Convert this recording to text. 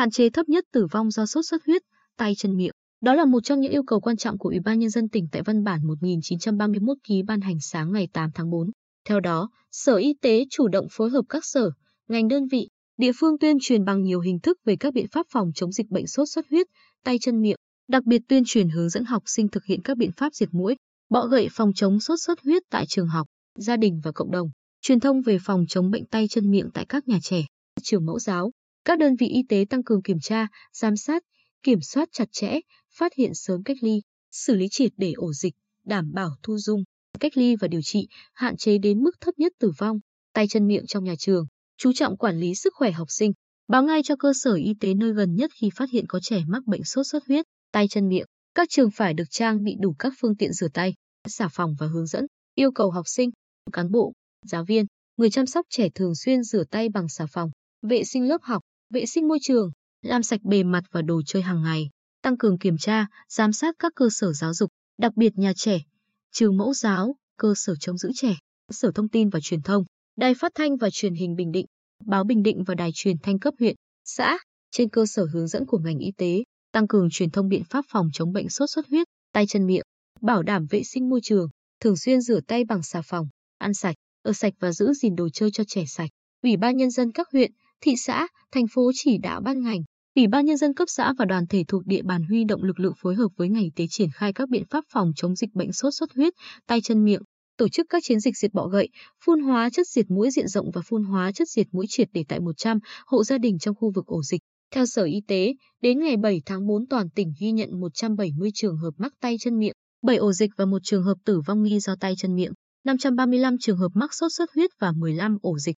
hạn chế thấp nhất tử vong do sốt xuất huyết, tay chân miệng. Đó là một trong những yêu cầu quan trọng của Ủy ban Nhân dân tỉnh tại văn bản 1931 ký ban hành sáng ngày 8 tháng 4. Theo đó, Sở Y tế chủ động phối hợp các sở, ngành đơn vị, địa phương tuyên truyền bằng nhiều hình thức về các biện pháp phòng chống dịch bệnh sốt xuất huyết, tay chân miệng, đặc biệt tuyên truyền hướng dẫn học sinh thực hiện các biện pháp diệt mũi, bọ gậy phòng chống sốt xuất huyết tại trường học, gia đình và cộng đồng, truyền thông về phòng chống bệnh tay chân miệng tại các nhà trẻ, trường mẫu giáo. Các đơn vị y tế tăng cường kiểm tra, giám sát, kiểm soát chặt chẽ, phát hiện sớm cách ly, xử lý triệt để ổ dịch, đảm bảo thu dung, cách ly và điều trị, hạn chế đến mức thấp nhất tử vong, tay chân miệng trong nhà trường, chú trọng quản lý sức khỏe học sinh, báo ngay cho cơ sở y tế nơi gần nhất khi phát hiện có trẻ mắc bệnh sốt xuất huyết, tay chân miệng. Các trường phải được trang bị đủ các phương tiện rửa tay, xà phòng và hướng dẫn, yêu cầu học sinh, cán bộ, giáo viên, người chăm sóc trẻ thường xuyên rửa tay bằng xà phòng, vệ sinh lớp học, vệ sinh môi trường, làm sạch bề mặt và đồ chơi hàng ngày, tăng cường kiểm tra, giám sát các cơ sở giáo dục, đặc biệt nhà trẻ, trường mẫu giáo, cơ sở trông giữ trẻ, Sở Thông tin và Truyền thông, Đài Phát thanh và Truyền hình Bình Định, Báo Bình Định và Đài truyền thanh cấp huyện, xã, trên cơ sở hướng dẫn của ngành y tế, tăng cường truyền thông biện pháp phòng chống bệnh sốt xuất huyết, tay chân miệng, bảo đảm vệ sinh môi trường, thường xuyên rửa tay bằng xà phòng, ăn sạch, ở sạch và giữ gìn đồ chơi cho trẻ sạch. Ủy ban nhân dân các huyện, thị xã, thành phố chỉ đạo ban ngành, Ủy ban nhân dân cấp xã và đoàn thể thuộc địa bàn huy động lực lượng phối hợp với ngành y tế triển khai các biện pháp phòng chống dịch bệnh sốt xuất huyết, tay chân miệng, tổ chức các chiến dịch diệt bọ gậy, phun hóa chất diệt mũi diện rộng và phun hóa chất diệt mũi triệt để tại 100 hộ gia đình trong khu vực ổ dịch. Theo Sở Y tế, đến ngày 7 tháng 4 toàn tỉnh ghi nhận 170 trường hợp mắc tay chân miệng, 7 ổ dịch và một trường hợp tử vong nghi do tay chân miệng, 535 trường hợp mắc sốt xuất huyết và 15 ổ dịch.